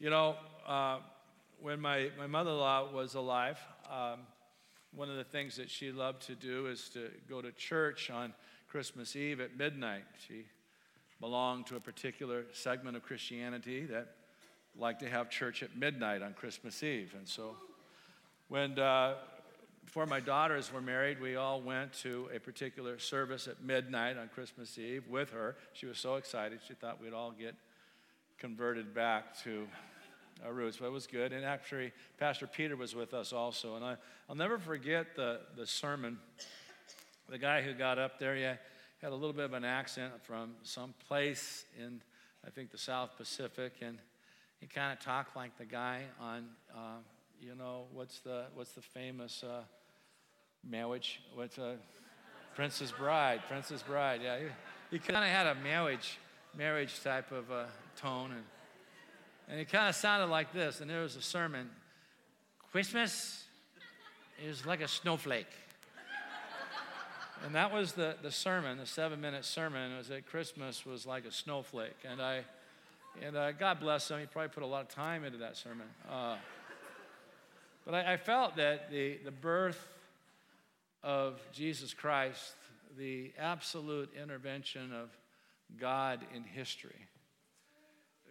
You know, uh, when my, my mother in law was alive, um, one of the things that she loved to do is to go to church on Christmas Eve at midnight. She belonged to a particular segment of Christianity that liked to have church at midnight on Christmas Eve. And so when uh, before my daughters were married, we all went to a particular service at midnight on Christmas Eve with her. She was so excited. She thought we'd all get converted back to our roots, but it was good. And actually, Pastor Peter was with us also. And I, I'll never forget the, the sermon. The guy who got up there, yeah, had a little bit of an accent from some place in, I think, the South Pacific. And he kind of talked like the guy on, uh, you know, what's the, what's the famous uh, marriage? What's a uh, Princess Bride? Princess Bride, yeah. He, he kind of had a marriage, marriage type of uh, tone. And, and it kind of sounded like this. And there was a sermon Christmas is like a snowflake. and that was the, the sermon, the seven minute sermon, was that Christmas was like a snowflake. And I, and uh, God bless him, he probably put a lot of time into that sermon. Uh, but I, I felt that the, the birth of Jesus Christ, the absolute intervention of God in history,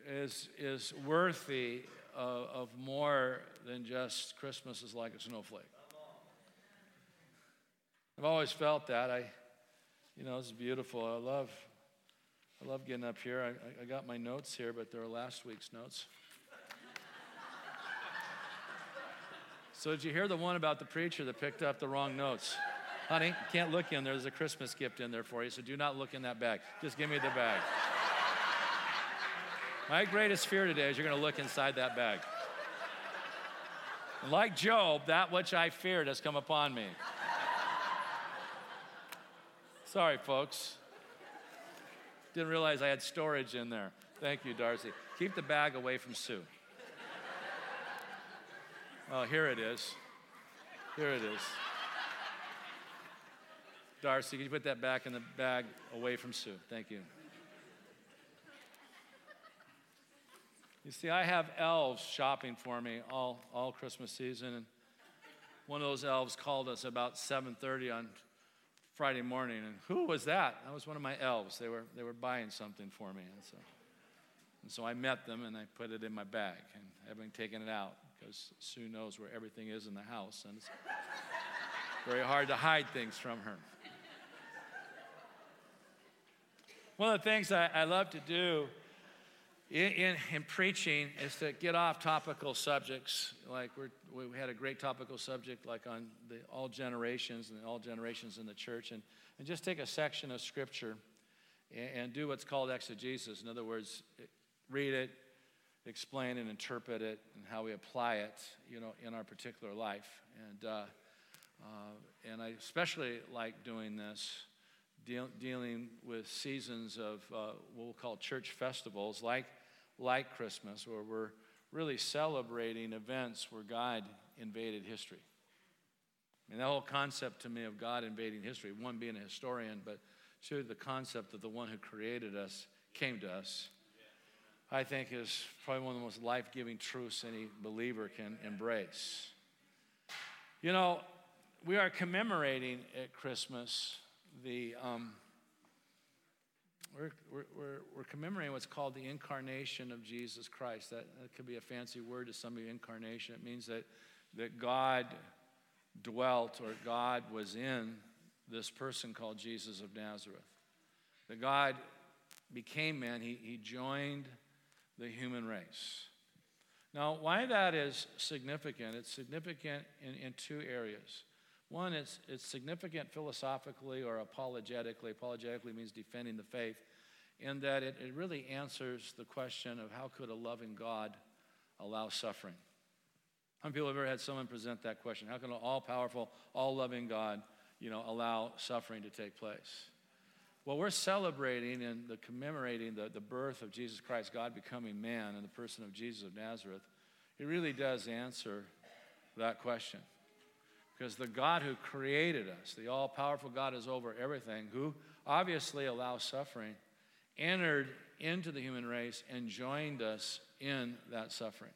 is, is worthy of, of more than just Christmas is like a snowflake. I've always felt that. I, you know, it's beautiful. I love, I love getting up here. I, I got my notes here, but they're last week's notes. So did you hear the one about the preacher that picked up the wrong notes? Honey, can't look in there. There's a Christmas gift in there for you, so do not look in that bag. Just give me the bag. My greatest fear today is you're going to look inside that bag. Like Job, that which I feared has come upon me. Sorry, folks. Didn't realize I had storage in there. Thank you, Darcy. Keep the bag away from Sue. Oh, here it is. Here it is. Darcy, can you put that back in the bag away from Sue? Thank you. You see, I have elves shopping for me all, all Christmas season, and one of those elves called us about 7:30 on Friday morning, and who was that? That was one of my elves. They were they were buying something for me, and so and so I met them and I put it in my bag, and having taken it out because Sue knows where everything is in the house, and it's very hard to hide things from her. One of the things I, I love to do in, in, in, preaching is to get off topical subjects. Like we had a great topical subject, like on the all generations and all generations in the church, and, and just take a section of scripture and, and do what's called exegesis. In other words, read it, explain and interpret it, and how we apply it, you know, in our particular life. And uh, uh, and I especially like doing this. Deal, dealing with seasons of uh, what we'll call church festivals, like like Christmas, where we're really celebrating events where God invaded history. I mean, that whole concept to me of God invading history, one being a historian, but two, the concept that the one who created us came to us, I think is probably one of the most life giving truths any believer can embrace. You know, we are commemorating at Christmas the um, we're, we're, we're, commemorating what's called the incarnation of Jesus Christ. That, that could be a fancy word to some of you, incarnation. It means that, that God dwelt or God was in this person called Jesus of Nazareth. That God became man, he, he joined the human race. Now, why that is significant, it's significant in, in two areas. One, it's, it's significant philosophically or apologetically. Apologetically means defending the faith, in that it, it really answers the question of how could a loving God allow suffering? How many people have ever had someone present that question? How can an all powerful, all loving God you know, allow suffering to take place? Well, we're celebrating and the commemorating the, the birth of Jesus Christ, God becoming man in the person of Jesus of Nazareth. It really does answer that question. Because the God who created us, the all powerful God is over everything, who obviously allows suffering, entered into the human race and joined us in that suffering.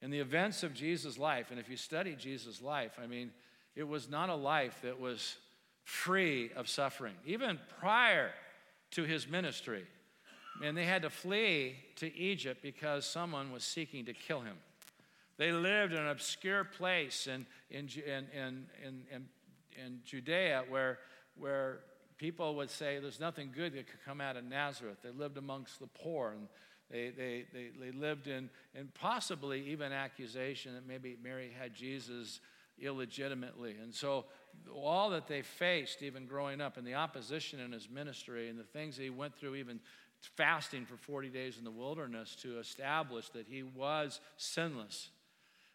In the events of Jesus' life, and if you study Jesus' life, I mean, it was not a life that was free of suffering. Even prior to his ministry, and they had to flee to Egypt because someone was seeking to kill him. They lived in an obscure place in, in, in, in, in, in Judea where, where people would say there's nothing good that could come out of Nazareth. They lived amongst the poor and they, they, they, they lived in, in possibly even accusation that maybe Mary had Jesus illegitimately. And so, all that they faced, even growing up, and the opposition in his ministry, and the things that he went through, even fasting for 40 days in the wilderness to establish that he was sinless.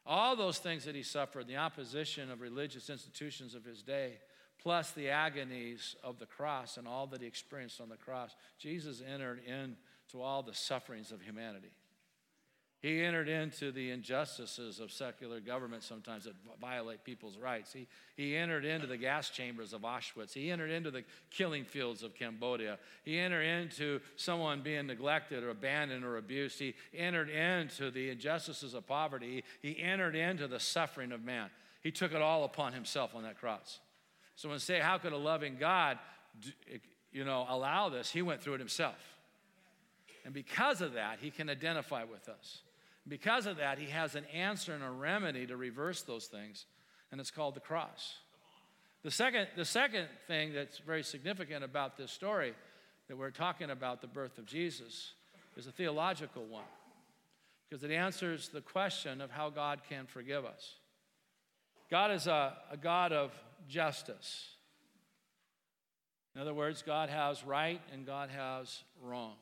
All those things that he suffered, the opposition of religious institutions of his day, plus the agonies of the cross and all that he experienced on the cross, Jesus entered into all the sufferings of humanity. He entered into the injustices of secular government sometimes that violate people's rights. He, he entered into the gas chambers of Auschwitz. He entered into the killing fields of Cambodia. He entered into someone being neglected or abandoned or abused. He entered into the injustices of poverty. He entered into the suffering of man. He took it all upon himself on that cross. So when say, how could a loving God, you know, allow this? He went through it himself. And because of that, he can identify with us. Because of that, he has an answer and a remedy to reverse those things, and it's called the cross. The second, the second thing that's very significant about this story that we're talking about the birth of Jesus is a theological one, because it answers the question of how God can forgive us. God is a, a God of justice. In other words, God has right and God has wrong.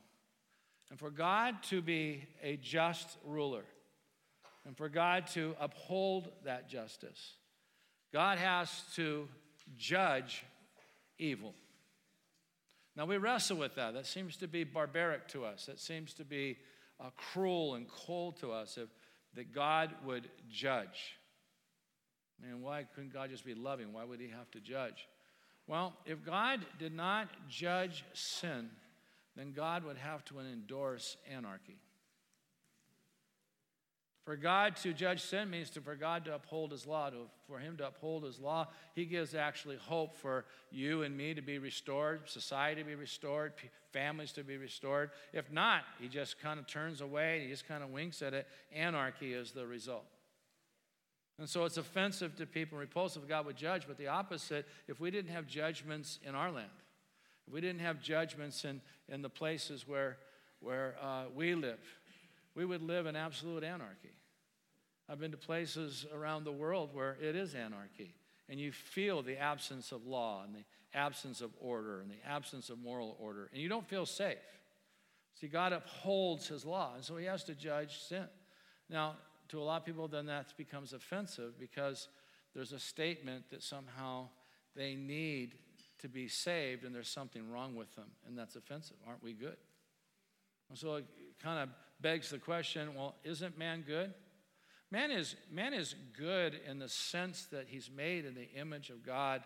And for God to be a just ruler, and for God to uphold that justice, God has to judge evil. Now, we wrestle with that. That seems to be barbaric to us. That seems to be uh, cruel and cold to us if, that God would judge. And why couldn't God just be loving? Why would He have to judge? Well, if God did not judge sin, then God would have to endorse anarchy. For God to judge sin means to, for God to uphold his law. To, for him to uphold his law, he gives actually hope for you and me to be restored, society to be restored, families to be restored. If not, he just kind of turns away, he just kind of winks at it. Anarchy is the result. And so it's offensive to people, repulsive. God would judge, but the opposite, if we didn't have judgments in our land, we didn't have judgments in, in the places where, where uh, we live, we would live in absolute anarchy. I've been to places around the world where it is anarchy, and you feel the absence of law and the absence of order and the absence of moral order, and you don't feel safe. See, God upholds his law, and so he has to judge sin. Now, to a lot of people, then that becomes offensive because there's a statement that somehow they need to be saved and there's something wrong with them, and that's offensive. Aren't we good? And so it kind of begs the question well, isn't man good? Man is, man is good in the sense that he's made in the image of God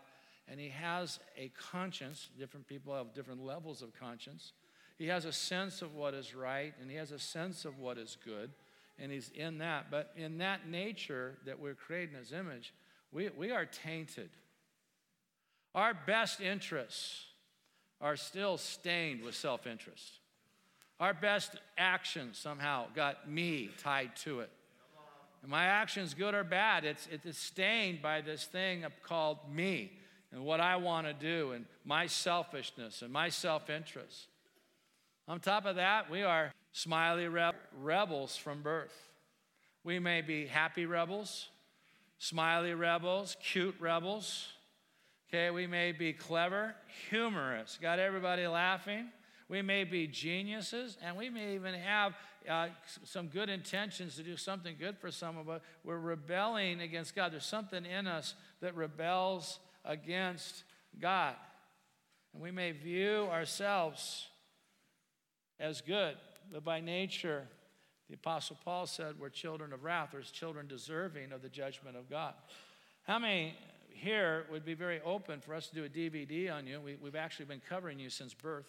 and he has a conscience. Different people have different levels of conscience. He has a sense of what is right and he has a sense of what is good, and he's in that. But in that nature that we're created his image, we, we are tainted. Our best interests are still stained with self interest. Our best actions somehow got me tied to it. And my actions, good or bad, it's, it's stained by this thing called me and what I want to do and my selfishness and my self interest. On top of that, we are smiley rebels from birth. We may be happy rebels, smiley rebels, cute rebels, Okay, we may be clever, humorous, got everybody laughing. We may be geniuses, and we may even have uh, some good intentions to do something good for someone, but we're rebelling against God. There's something in us that rebels against God. And we may view ourselves as good, but by nature, the Apostle Paul said we're children of wrath, or children deserving of the judgment of God. How many here would be very open for us to do a DVD on you. We, have actually been covering you since birth.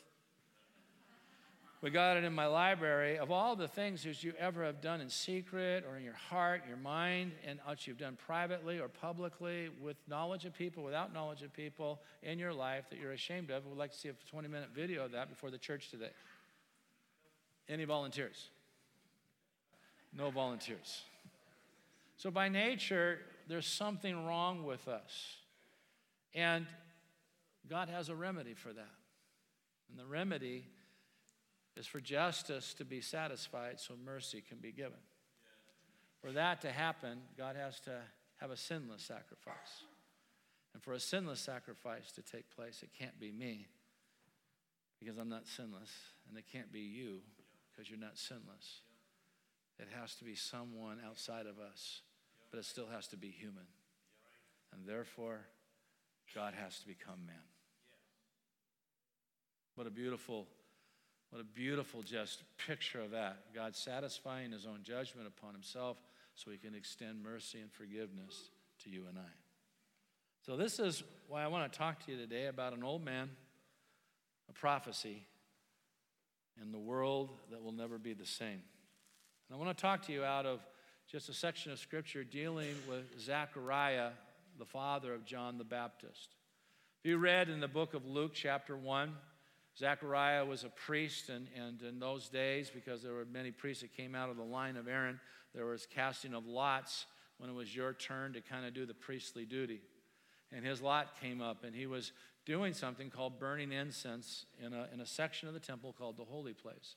we got it in my library of all the things that you ever have done in secret or in your heart, your mind, and what you've done privately or publicly with knowledge of people, without knowledge of people in your life that you're ashamed of. We'd like to see a 20 minute video of that before the church today. Any volunteers? No volunteers. So, by nature, there's something wrong with us. And God has a remedy for that. And the remedy is for justice to be satisfied so mercy can be given. For that to happen, God has to have a sinless sacrifice. And for a sinless sacrifice to take place, it can't be me because I'm not sinless, and it can't be you because you're not sinless. It has to be someone outside of us, but it still has to be human. And therefore, God has to become man. What a beautiful what a beautiful just picture of that. God satisfying his own judgment upon himself so he can extend mercy and forgiveness to you and I. So, this is why I want to talk to you today about an old man, a prophecy, and the world that will never be the same. And I want to talk to you out of just a section of scripture dealing with Zechariah, the father of John the Baptist. If you read in the book of Luke, chapter 1, Zechariah was a priest, and, and in those days, because there were many priests that came out of the line of Aaron, there was casting of lots when it was your turn to kind of do the priestly duty. And his lot came up, and he was doing something called burning incense in a, in a section of the temple called the holy place.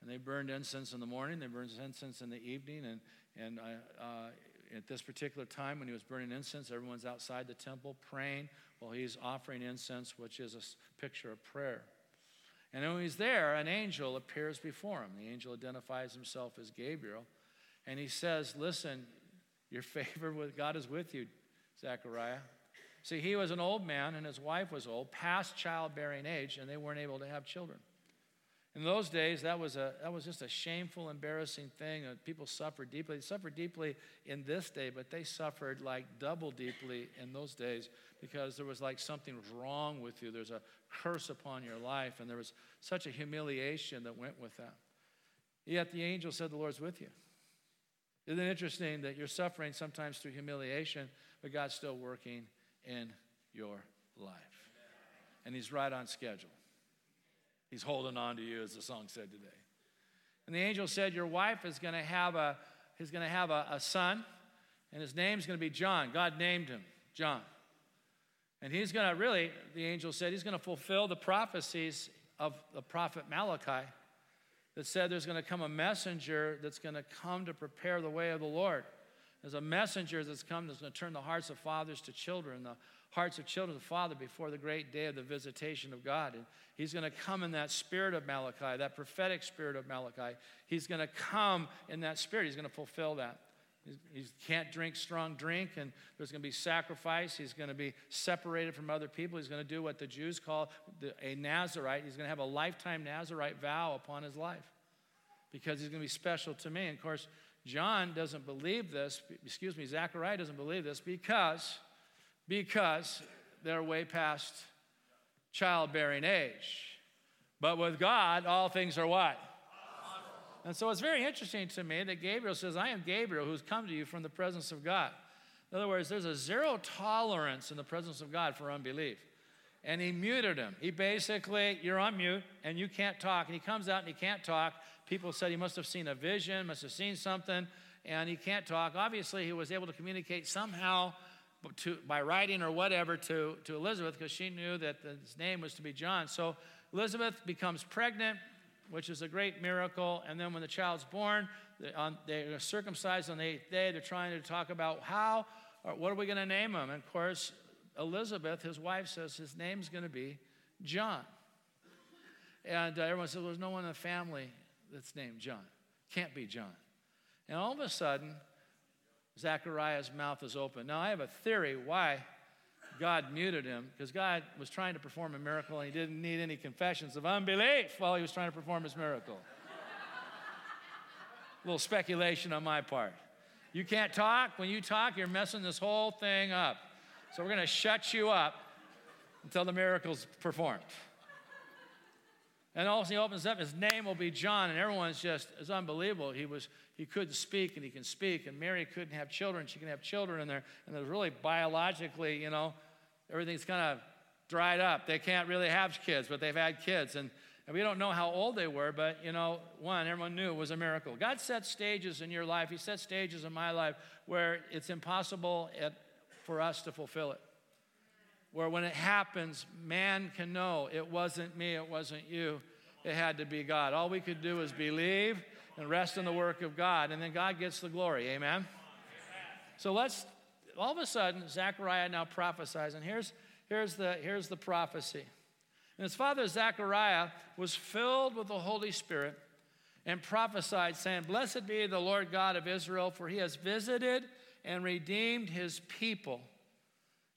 And they burned incense in the morning, they burned incense in the evening, and, and uh, uh, at this particular time when he was burning incense, everyone's outside the temple praying while he's offering incense, which is a picture of prayer. And when he's there, an angel appears before him. The angel identifies himself as Gabriel. And he says, Listen, your favor with God is with you, Zechariah. See, he was an old man and his wife was old, past childbearing age, and they weren't able to have children. In those days, that was, a, that was just a shameful, embarrassing thing. Uh, people suffered deeply. They suffered deeply in this day, but they suffered like double deeply in those days because there was like something was wrong with you. There's a curse upon your life, and there was such a humiliation that went with that. Yet the angel said, The Lord's with you. Isn't it interesting that you're suffering sometimes through humiliation, but God's still working in your life? And He's right on schedule. He's holding on to you, as the song said today. And the angel said, Your wife is going to have a, he's going to have a, a son, and his name's going to be John. God named him John. And he's going to really, the angel said, he's going to fulfill the prophecies of the prophet Malachi that said there's going to come a messenger that's going to come to prepare the way of the Lord. There's a messenger that's come that's going to turn the hearts of fathers to children, the hearts of children to father before the great day of the visitation of God. And he's going to come in that spirit of Malachi, that prophetic spirit of Malachi. He's going to come in that spirit. He's going to fulfill that. He can't drink strong drink, and there's going to be sacrifice. He's going to be separated from other people. He's going to do what the Jews call a Nazarite. He's going to have a lifetime Nazarite vow upon his life because he's going to be special to me. And of course, John doesn't believe this. Excuse me, Zachariah doesn't believe this because, because they're way past childbearing age. But with God, all things are what? And so it's very interesting to me that Gabriel says, I am Gabriel who's come to you from the presence of God. In other words, there's a zero tolerance in the presence of God for unbelief. And he muted him. He basically, you're on mute and you can't talk. And he comes out and he can't talk. People said he must have seen a vision, must have seen something, and he can't talk. Obviously, he was able to communicate somehow to, by writing or whatever to, to Elizabeth because she knew that his name was to be John. So Elizabeth becomes pregnant which is a great miracle. And then when the child's born, they're circumcised on the eighth day. They're trying to talk about how, or what are we going to name him? And of course, Elizabeth, his wife, says his name's going to be John. And uh, everyone says, well, there's no one in the family that's named John. Can't be John. And all of a sudden, Zachariah's mouth is open. Now, I have a theory why God muted him because God was trying to perform a miracle and he didn't need any confessions of unbelief while he was trying to perform his miracle. a little speculation on my part. You can't talk. When you talk, you're messing this whole thing up. So we're going to shut you up until the miracle's performed. And all of a sudden he opens up, his name will be John, and everyone's just, it's unbelievable. He was, he couldn't speak and he can speak, and Mary couldn't have children, she can have children, and they're, and they're really biologically, you know, everything's kind of dried up. They can't really have kids, but they've had kids. And, and we don't know how old they were, but you know, one, everyone knew it was a miracle. God set stages in your life, He set stages in my life where it's impossible at, for us to fulfill it where when it happens, man can know it wasn't me, it wasn't you, it had to be God. All we could do was believe and rest in the work of God, and then God gets the glory. Amen? So let's, all of a sudden, Zechariah now prophesies, and here's, here's, the, here's the prophecy. And his father Zechariah was filled with the Holy Spirit and prophesied, saying, Blessed be the Lord God of Israel, for he has visited and redeemed his people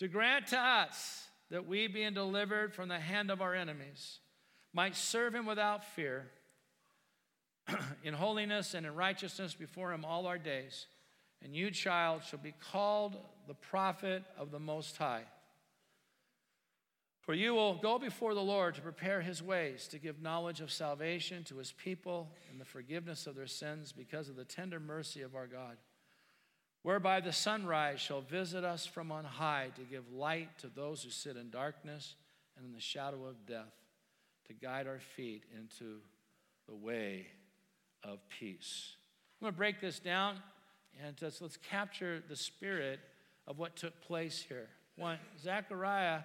to grant to us that we, being delivered from the hand of our enemies, might serve him without fear, in holiness and in righteousness before him all our days. And you, child, shall be called the prophet of the Most High. For you will go before the Lord to prepare his ways, to give knowledge of salvation to his people and the forgiveness of their sins because of the tender mercy of our God whereby the sunrise shall visit us from on high to give light to those who sit in darkness and in the shadow of death, to guide our feet into the way of peace. I'm going to break this down and just, let's capture the spirit of what took place here. One, Zechariah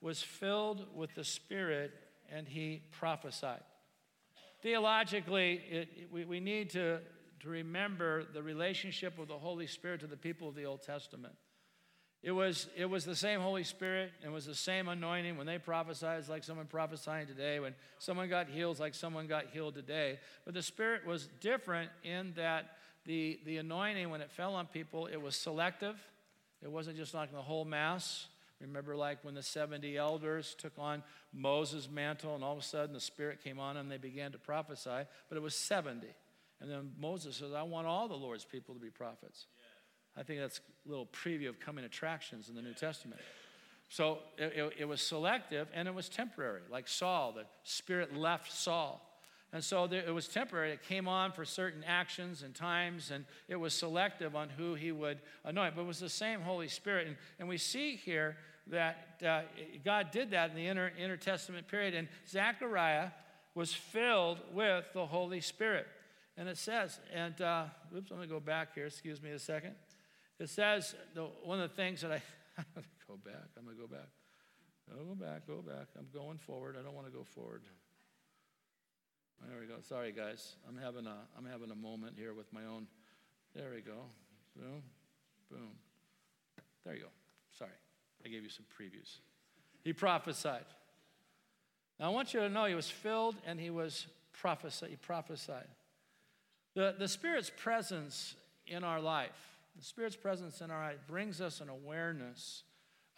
was filled with the Spirit and he prophesied. Theologically, it, we, we need to to remember the relationship of the Holy Spirit to the people of the Old Testament. It was, it was the same Holy Spirit. It was the same anointing. When they prophesied, like someone prophesying today. When someone got healed, like someone got healed today. But the Spirit was different in that the, the anointing, when it fell on people, it was selective. It wasn't just like the whole mass. Remember, like when the 70 elders took on Moses' mantle, and all of a sudden the Spirit came on them, and they began to prophesy, but it was 70. And then Moses says, I want all the Lord's people to be prophets. I think that's a little preview of coming attractions in the New Testament. So it, it, it, was selective and it was temporary, like Saul. The Spirit left Saul. And so there, it was temporary. It came on for certain actions and times, and it was selective on who he would anoint. But it was the same Holy Spirit. And, and we see here that uh, God did that in the inter, intertestament period. And Zechariah was filled with the Holy Spirit. And it says, and uh, oops, I'm going to go back here. Excuse me a second. It says, the, one of the things that I go back, I'm going to go back. Go back, go back. I'm going forward. I don't want to go forward. There we go. Sorry, guys. I'm having a, I'm having a moment here with my own. There we go. Boom, boom. There you go. Sorry. I gave you some previews. He prophesied. Now, I want you to know he was filled and he was prophesied. He prophesied. The, the Spirit's presence in our life, the Spirit's presence in our life brings us an awareness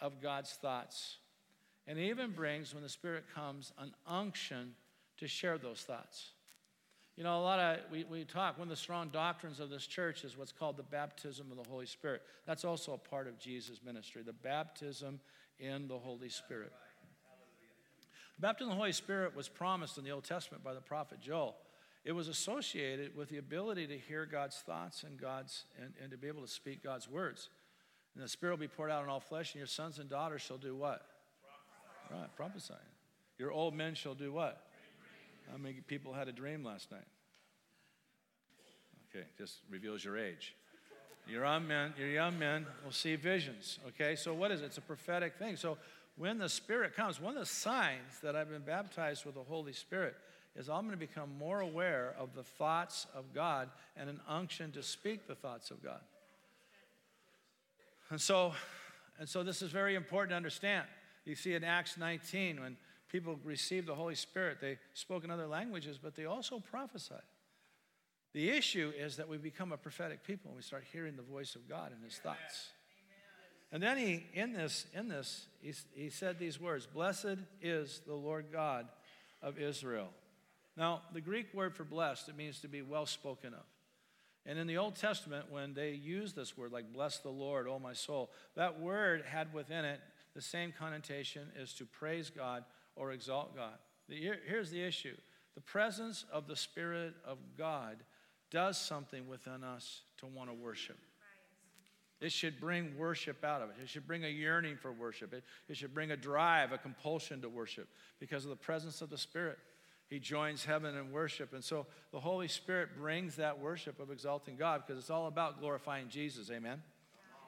of God's thoughts. And it even brings, when the Spirit comes, an unction to share those thoughts. You know, a lot of, we, we talk, one of the strong doctrines of this church is what's called the baptism of the Holy Spirit. That's also a part of Jesus' ministry, the baptism in the Holy Spirit. The baptism of the Holy Spirit was promised in the Old Testament by the prophet Joel it was associated with the ability to hear God's thoughts and God's and, and to be able to speak God's words. And the Spirit will be poured out on all flesh, and your sons and daughters shall do what? Prophesy. Right, prophesying. Your old men shall do what? How many people had a dream last night? Okay, just reveals your age. Your young men, your young men will see visions. Okay, so what is it? It's a prophetic thing. So when the Spirit comes, one of the signs that I've been baptized with the Holy Spirit is I'm going to become more aware of the thoughts of God and an unction to speak the thoughts of God. And so, and so this is very important to understand. You see in Acts 19 when people received the Holy Spirit. They spoke in other languages, but they also prophesied. The issue is that we become a prophetic people and we start hearing the voice of God and his thoughts. And then he, in this, in this, he, he said these words Blessed is the Lord God of Israel. Now, the Greek word for blessed, it means to be well spoken of. And in the Old Testament, when they used this word, like bless the Lord, O my soul, that word had within it the same connotation as to praise God or exalt God. Here's the issue the presence of the Spirit of God does something within us to want to worship. It should bring worship out of it. It should bring a yearning for worship. It, it should bring a drive, a compulsion to worship because of the presence of the Spirit. He joins heaven in worship. And so the Holy Spirit brings that worship of exalting God because it's all about glorifying Jesus. Amen?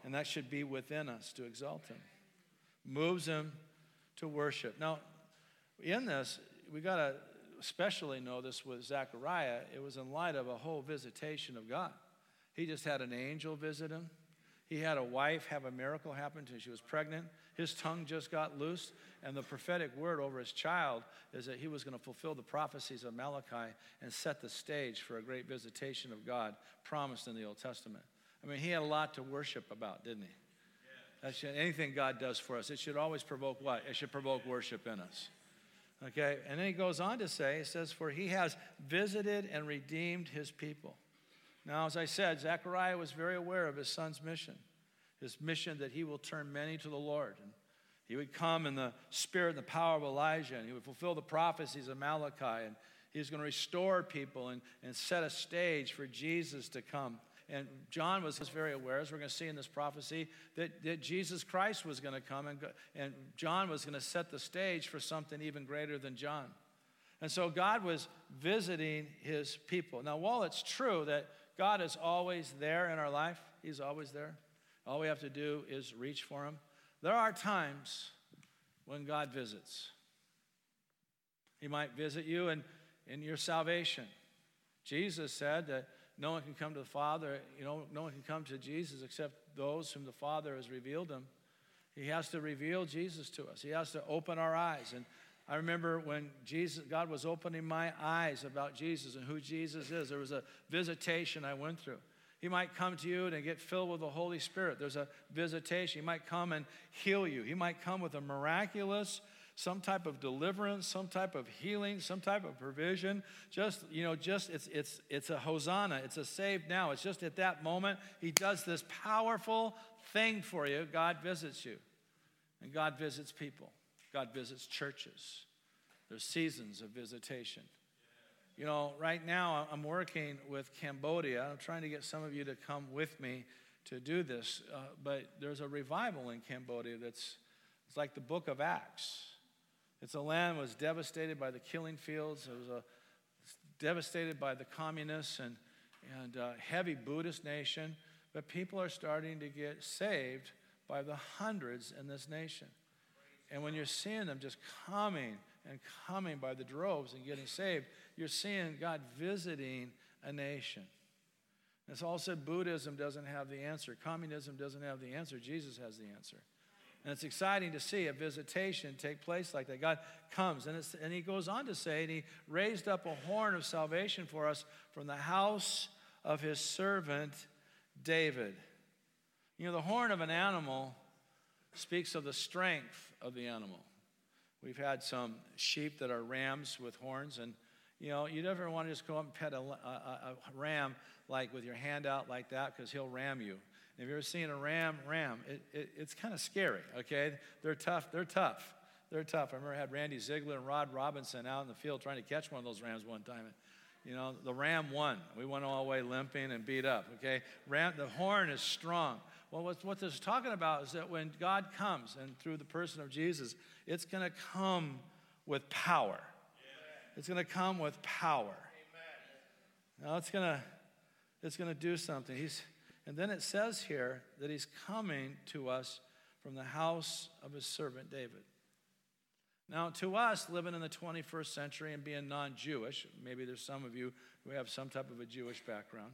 And that should be within us to exalt Him. Moves Him to worship. Now, in this, we got to especially know this with Zechariah. It was in light of a whole visitation of God. He just had an angel visit him. He had a wife have a miracle happen to her. She was pregnant. His tongue just got loosed. And the prophetic word over his child is that he was going to fulfill the prophecies of Malachi and set the stage for a great visitation of God promised in the Old Testament. I mean, he had a lot to worship about, didn't he? That's anything God does for us, it should always provoke what? It should provoke worship in us. Okay, and then he goes on to say, he says, For he has visited and redeemed his people. Now, as I said, Zechariah was very aware of his son's mission, his mission that he will turn many to the Lord. And he would come in the spirit and the power of Elijah, and he would fulfill the prophecies of Malachi, and he was going to restore people and, and set a stage for Jesus to come. And John was very aware, as we're going to see in this prophecy, that, that Jesus Christ was going to come, and, and John was going to set the stage for something even greater than John. And so God was visiting his people. Now, while it's true that God is always there in our life, He's always there. All we have to do is reach for Him. There are times when God visits. He might visit you in, in your salvation. Jesus said that no one can come to the Father, you know, no one can come to Jesus except those whom the Father has revealed him. He has to reveal Jesus to us. He has to open our eyes. And I remember when Jesus, God was opening my eyes about Jesus and who Jesus is. There was a visitation I went through. He might come to you and get filled with the Holy Spirit. There's a visitation. He might come and heal you. He might come with a miraculous, some type of deliverance, some type of healing, some type of provision. Just, you know, just it's it's it's a hosanna. It's a saved now. It's just at that moment he does this powerful thing for you. God visits you. And God visits people. God visits churches. There's seasons of visitation. You know, right now I'm working with Cambodia. I'm trying to get some of you to come with me to do this. Uh, but there's a revival in Cambodia that's it's like the book of Acts. It's a land that was devastated by the killing fields. It was a devastated by the communists and, and uh, heavy Buddhist nation. But people are starting to get saved by the hundreds in this nation. And when you're seeing them just coming and coming by the droves and getting saved, you're seeing God visiting a nation. It's all said Buddhism doesn't have the answer, communism doesn't have the answer, Jesus has the answer. And it's exciting to see a visitation take place like that. God comes, and, and he goes on to say, and he raised up a horn of salvation for us from the house of his servant David. You know, the horn of an animal speaks of the strength of the animal. We've had some sheep that are rams with horns, and you know, you never want to just go up and pet a, a, a ram like with your hand out like that because he'll ram you. And if you've ever seen a ram ram, it, it, it's kind of scary, okay? They're tough. They're tough. They're tough. I remember I had Randy Ziegler and Rod Robinson out in the field trying to catch one of those rams one time. You know, the ram won. We went all the way limping and beat up, okay? Ram, the horn is strong. Well, what, what this is talking about is that when God comes and through the person of Jesus, it's going to come with power. It's going to come with power. Now it's going to it's going to do something. He's and then it says here that he's coming to us from the house of his servant David. Now, to us, living in the 21st century and being non Jewish, maybe there's some of you who have some type of a Jewish background.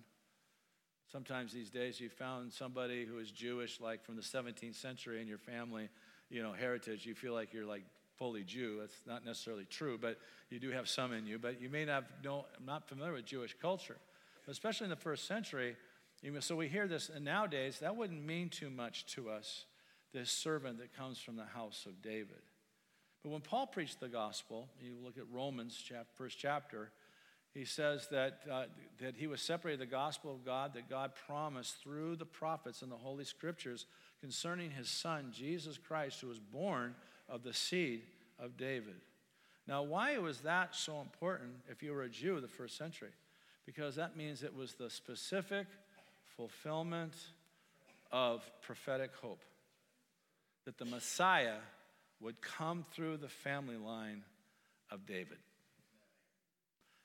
Sometimes these days you found somebody who is Jewish, like from the 17th century in your family, you know, heritage. You feel like you're like fully Jew. That's not necessarily true, but you do have some in you. But you may not know, I'm not familiar with Jewish culture, but especially in the first century. So we hear this, and nowadays that wouldn't mean too much to us, this servant that comes from the house of David. But when Paul preached the gospel, you look at Romans, first chapter, he says that, uh, that he was separated the gospel of God that God promised through the prophets and the Holy Scriptures concerning his son, Jesus Christ, who was born of the seed of David. Now, why was that so important if you were a Jew of the first century? Because that means it was the specific fulfillment of prophetic hope that the Messiah would come through the family line of David.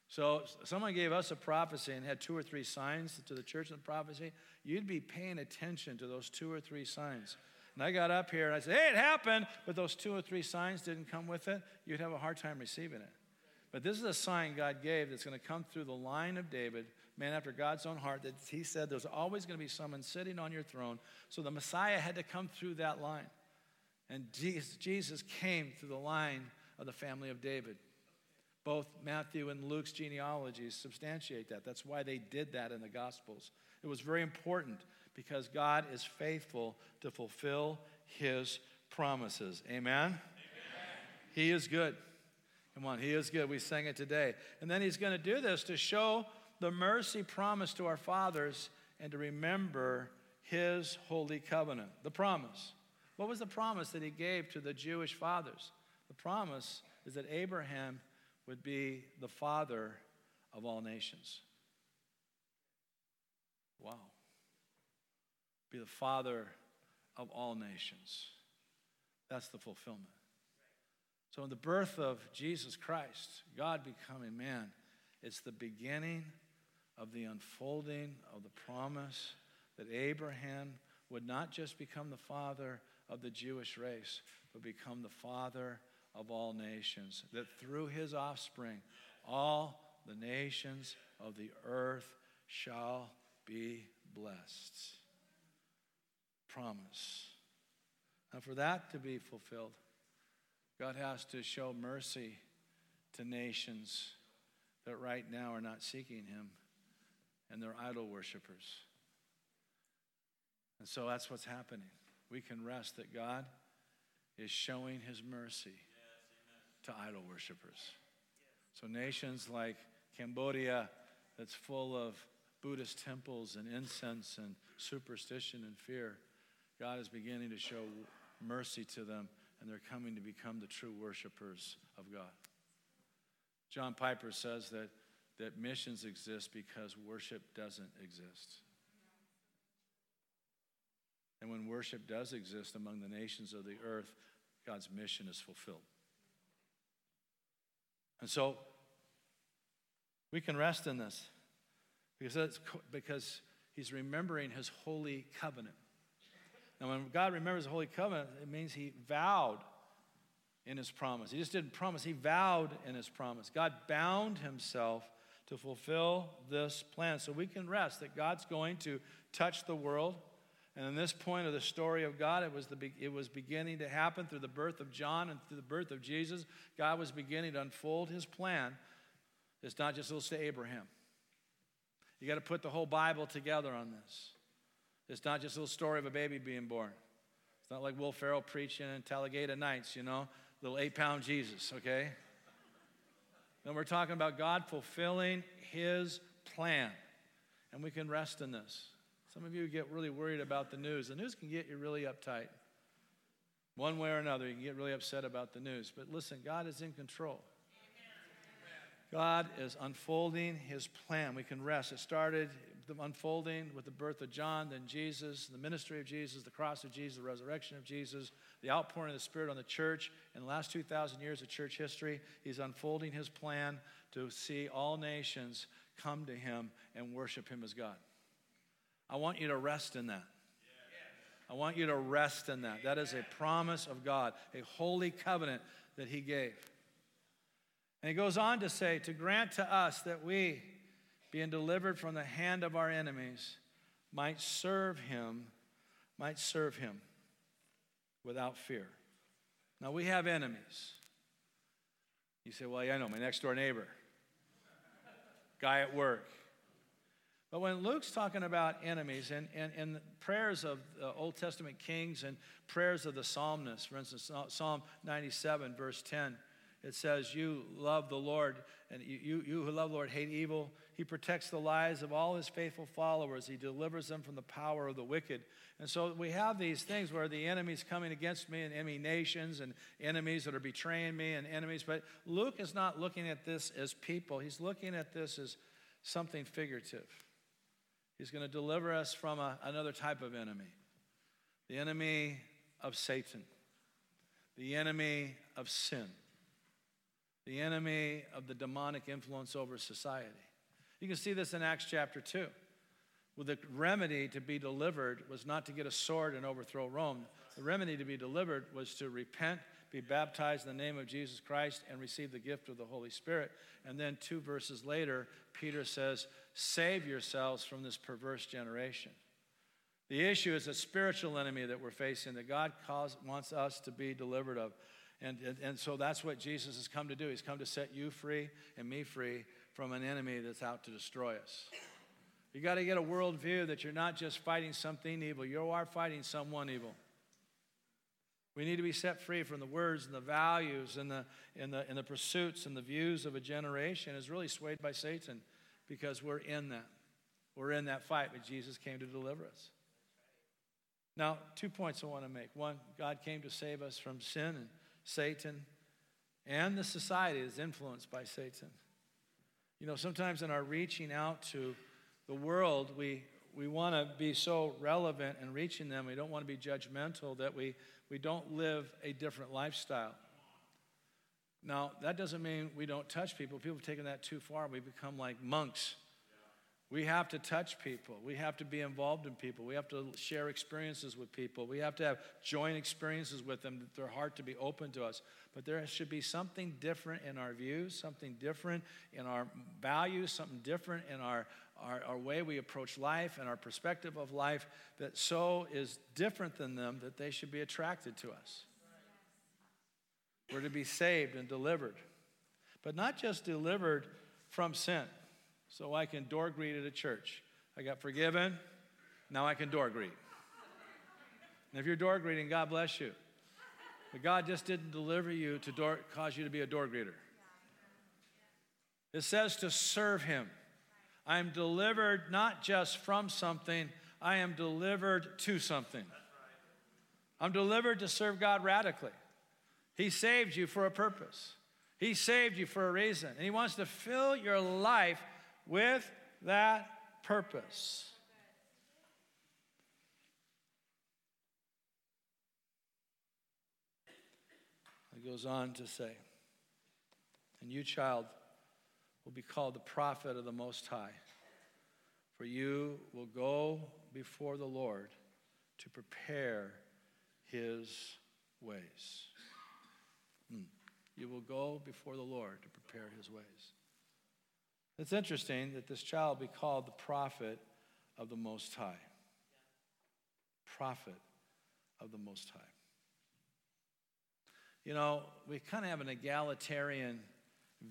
So, someone gave us a prophecy and had two or three signs to the church in the prophecy. You'd be paying attention to those two or three signs. And I got up here and I said, Hey, it happened, but those two or three signs didn't come with it. You'd have a hard time receiving it. But this is a sign God gave that's going to come through the line of David, man after God's own heart, that he said there's always going to be someone sitting on your throne. So the Messiah had to come through that line. And Jesus came through the line of the family of David. Both Matthew and Luke's genealogies substantiate that. That's why they did that in the Gospels. It was very important because God is faithful to fulfill his promises. Amen? Amen? He is good. Come on, he is good. We sang it today. And then he's going to do this to show the mercy promised to our fathers and to remember his holy covenant. The promise. What was the promise that he gave to the Jewish fathers? The promise is that Abraham would be the father of all nations. Wow. Be the father of all nations. That's the fulfillment. So, in the birth of Jesus Christ, God becoming man, it's the beginning of the unfolding of the promise that Abraham would not just become the father of the Jewish race, but become the father of all nations, that through his offspring, all the nations of the earth shall be blessed. Promise. Now, for that to be fulfilled, God has to show mercy to nations that right now are not seeking him and they're idol worshippers. And so that's what's happening we can rest that God is showing his mercy to idol worshippers. So, nations like Cambodia, that's full of Buddhist temples and incense and superstition and fear, God is beginning to show mercy to them, and they're coming to become the true worshipers of God. John Piper says that, that missions exist because worship doesn't exist. And when worship does exist among the nations of the earth, God's mission is fulfilled. And so we can rest in this because, because he's remembering his holy covenant. Now, when God remembers the holy covenant, it means he vowed in his promise. He just didn't promise, he vowed in his promise. God bound himself to fulfill this plan. So we can rest that God's going to touch the world and in this point of the story of God, it was, the, it was beginning to happen through the birth of John and through the birth of Jesus. God was beginning to unfold his plan. It's not just a little to Abraham. You got to put the whole Bible together on this. It's not just a little story of a baby being born. It's not like Will Ferrell preaching in Talladega Nights, you know, little eight pound Jesus, okay? Then we're talking about God fulfilling his plan. And we can rest in this. Some of you get really worried about the news. The news can get you really uptight. One way or another, you can get really upset about the news. But listen, God is in control. God is unfolding his plan. We can rest. It started unfolding with the birth of John, then Jesus, the ministry of Jesus, the cross of Jesus, the resurrection of Jesus, the outpouring of the Spirit on the church. In the last 2,000 years of church history, he's unfolding his plan to see all nations come to him and worship him as God. I want you to rest in that. I want you to rest in that. That is a promise of God, a holy covenant that He gave. And He goes on to say, to grant to us that we, being delivered from the hand of our enemies, might serve Him, might serve Him without fear. Now we have enemies. You say, well, yeah, I know, my next door neighbor, guy at work. But when Luke's talking about enemies and, and, and prayers of the Old Testament kings and prayers of the psalmists, for instance, Psalm 97, verse 10, it says, You love the Lord, and you, you who love the Lord hate evil. He protects the lives of all his faithful followers. He delivers them from the power of the wicked. And so we have these things where the enemy's coming against me, and enemy nations, and enemies that are betraying me, and enemies. But Luke is not looking at this as people, he's looking at this as something figurative. He's going to deliver us from a, another type of enemy the enemy of Satan, the enemy of sin the enemy of the demonic influence over society. You can see this in Acts chapter 2. Well, the remedy to be delivered was not to get a sword and overthrow Rome. The remedy to be delivered was to repent, be baptized in the name of Jesus Christ, and receive the gift of the Holy Spirit. And then two verses later, Peter says, Save yourselves from this perverse generation. The issue is a spiritual enemy that we're facing that God calls, wants us to be delivered of. And, and, and so that's what Jesus has come to do. He's come to set you free and me free from an enemy that's out to destroy us. You got to get a worldview that you're not just fighting something evil, you are fighting someone evil. We need to be set free from the words and the values and the, and the, and the pursuits and the views of a generation is really swayed by Satan because we're in that. We're in that fight, but Jesus came to deliver us. Now, two points I want to make. One, God came to save us from sin and Satan, and the society is influenced by Satan. You know, sometimes in our reaching out to the world, we, we want to be so relevant and reaching them, we don't want to be judgmental that we, we don't live a different lifestyle. Now, that doesn't mean we don't touch people. People have taken that too far. We become like monks we have to touch people. We have to be involved in people. We have to share experiences with people. We have to have joint experiences with them, their heart to be open to us. But there should be something different in our views, something different in our values, something different in our, our, our way we approach life and our perspective of life that so is different than them that they should be attracted to us. We're to be saved and delivered, but not just delivered from sin so I can door greet at a church. I got forgiven, now I can door greet. And if you're door greeting, God bless you. But God just didn't deliver you to door, cause you to be a door greeter. It says to serve Him. I am delivered not just from something, I am delivered to something. I'm delivered to serve God radically. He saved you for a purpose, He saved you for a reason. And He wants to fill your life with that purpose. He goes on to say, And you, child, will be called the prophet of the Most High, for you will go before the Lord to prepare his ways. Hmm. You will go before the Lord to prepare his ways. It's interesting that this child be called the prophet of the Most High. Prophet of the Most High. You know, we kind of have an egalitarian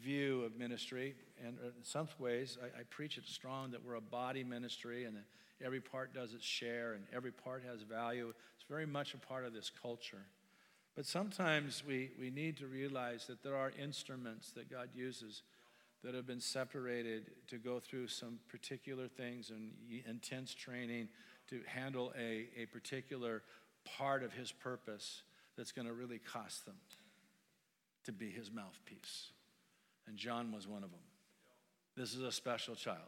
view of ministry, and in some ways, I, I preach it strong that we're a body ministry and every part does its share and every part has value. It's very much a part of this culture. But sometimes we, we need to realize that there are instruments that God uses that have been separated to go through some particular things and intense training to handle a, a particular part of his purpose that's going to really cost them to be his mouthpiece. And John was one of them. This is a special child,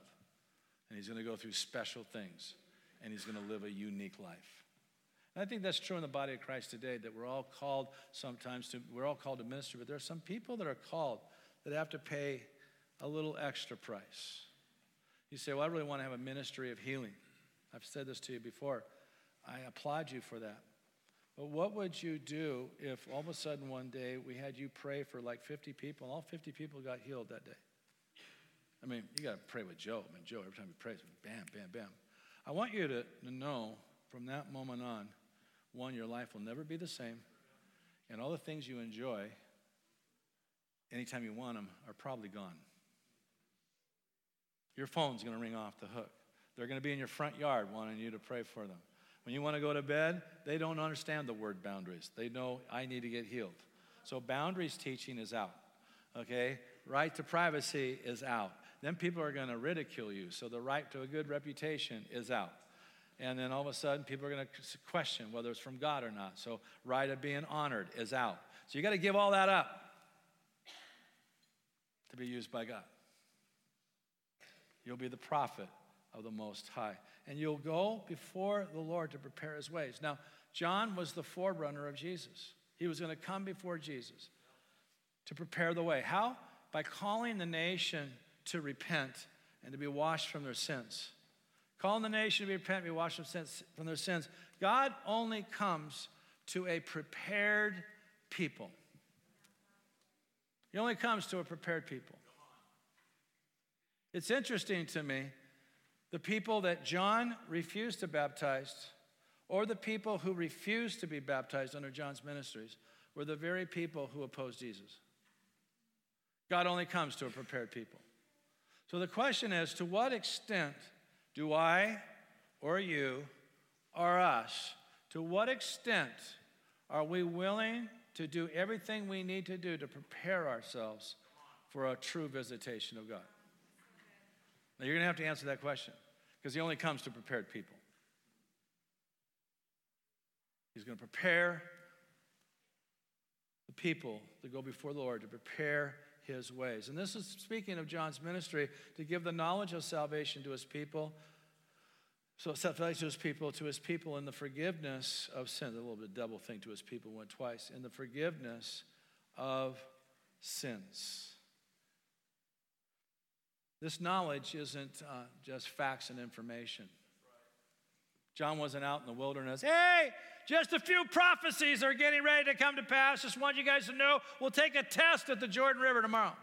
and he's going to go through special things, and he's going to live a unique life. And I think that's true in the body of Christ today that we're all called sometimes to, we're all called to ministry, but there are some people that are called that have to pay a little extra price. You say, Well, I really want to have a ministry of healing. I've said this to you before. I applaud you for that. But what would you do if all of a sudden one day we had you pray for like 50 people and all 50 people got healed that day? I mean, you got to pray with Joe. I mean, Joe, every time he prays, bam, bam, bam. I want you to know from that moment on, one, your life will never be the same, and all the things you enjoy anytime you want them are probably gone. Your phone's going to ring off the hook. They're going to be in your front yard wanting you to pray for them. When you want to go to bed, they don't understand the word boundaries. They know I need to get healed. So boundaries teaching is out. Okay? Right to privacy is out. Then people are going to ridicule you. So the right to a good reputation is out. And then all of a sudden, people are going to question whether it's from God or not. So, right of being honored is out. So, you got to give all that up to be used by God. You'll be the prophet of the Most High. And you'll go before the Lord to prepare his ways. Now, John was the forerunner of Jesus. He was going to come before Jesus to prepare the way. How? By calling the nation to repent and to be washed from their sins. Calling the nation to repent be washed from their sins. God only comes to a prepared people. He only comes to a prepared people. It's interesting to me the people that John refused to baptize, or the people who refused to be baptized under John's ministries, were the very people who opposed Jesus. God only comes to a prepared people. So the question is to what extent do I or you or us, to what extent are we willing to do everything we need to do to prepare ourselves for a true visitation of God? Now, you're going to have to answer that question because He only comes to prepared people. He's going to prepare the people to go before the Lord, to prepare His ways. And this is speaking of John's ministry to give the knowledge of salvation to His people. So salvation to His people, to His people in the forgiveness of sin. A little bit double thing to His people went twice. In the forgiveness of sins. This knowledge isn't uh, just facts and information. John wasn't out in the wilderness. Hey, just a few prophecies are getting ready to come to pass. Just want you guys to know we'll take a test at the Jordan River tomorrow.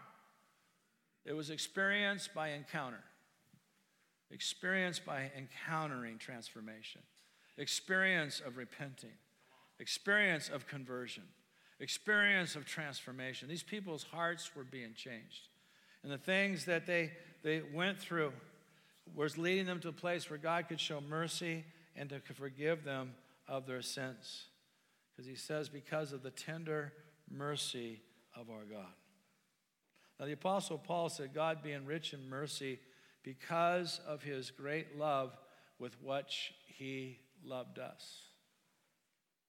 It was experience by encounter, experience by encountering transformation, experience of repenting, experience of conversion, experience of transformation. These people's hearts were being changed. And the things that they, they went through was leading them to a place where God could show mercy and to forgive them of their sins. Because he says, because of the tender mercy of our God. Now, the Apostle Paul said, God being rich in mercy because of his great love with which he loved us.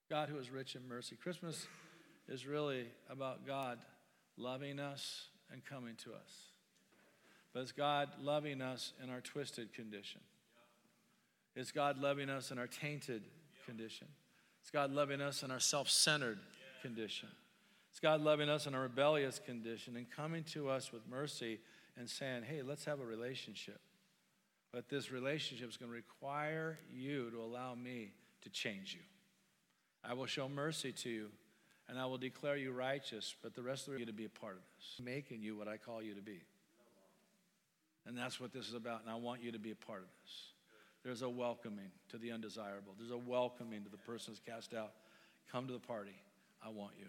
God who is rich in mercy. Christmas is really about God loving us and coming to us. But it's God loving us in our twisted condition. It's God loving us in our tainted condition. It's God loving us in our self centered condition. It's God loving us in our rebellious condition and coming to us with mercy and saying, hey, let's have a relationship. But this relationship is going to require you to allow me to change you. I will show mercy to you and I will declare you righteous, but the rest of you to be a part of this, making you what I call you to be. And that's what this is about. And I want you to be a part of this. There's a welcoming to the undesirable, there's a welcoming to the person who's cast out. Come to the party. I want you.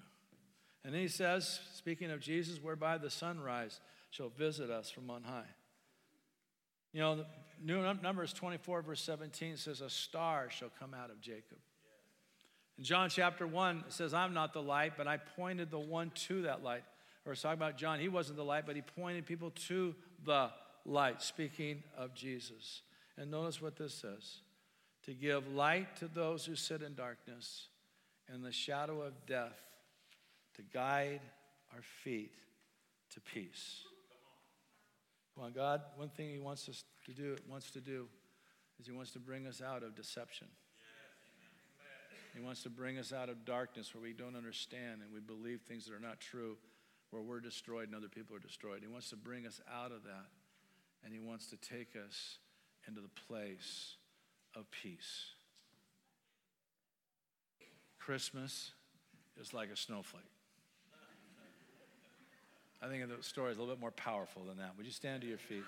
And then he says, speaking of Jesus, whereby the sunrise shall visit us from on high. You know, New Numbers 24, verse 17 says, A star shall come out of Jacob. In John chapter 1, it says, I'm not the light, but I pointed the one to that light. Or it's talking about John. He wasn't the light, but he pointed people to the light, speaking of Jesus. And notice what this says to give light to those who sit in darkness and the shadow of death, to guide our feet to peace. Come on, God, one thing He wants us to do, wants to do, is He wants to bring us out of deception. He wants to bring us out of darkness where we don't understand and we believe things that are not true, where we're destroyed and other people are destroyed. He wants to bring us out of that and He wants to take us into the place of peace. Christmas is like a snowflake. I think the story is a little bit more powerful than that. Would you stand to your feet?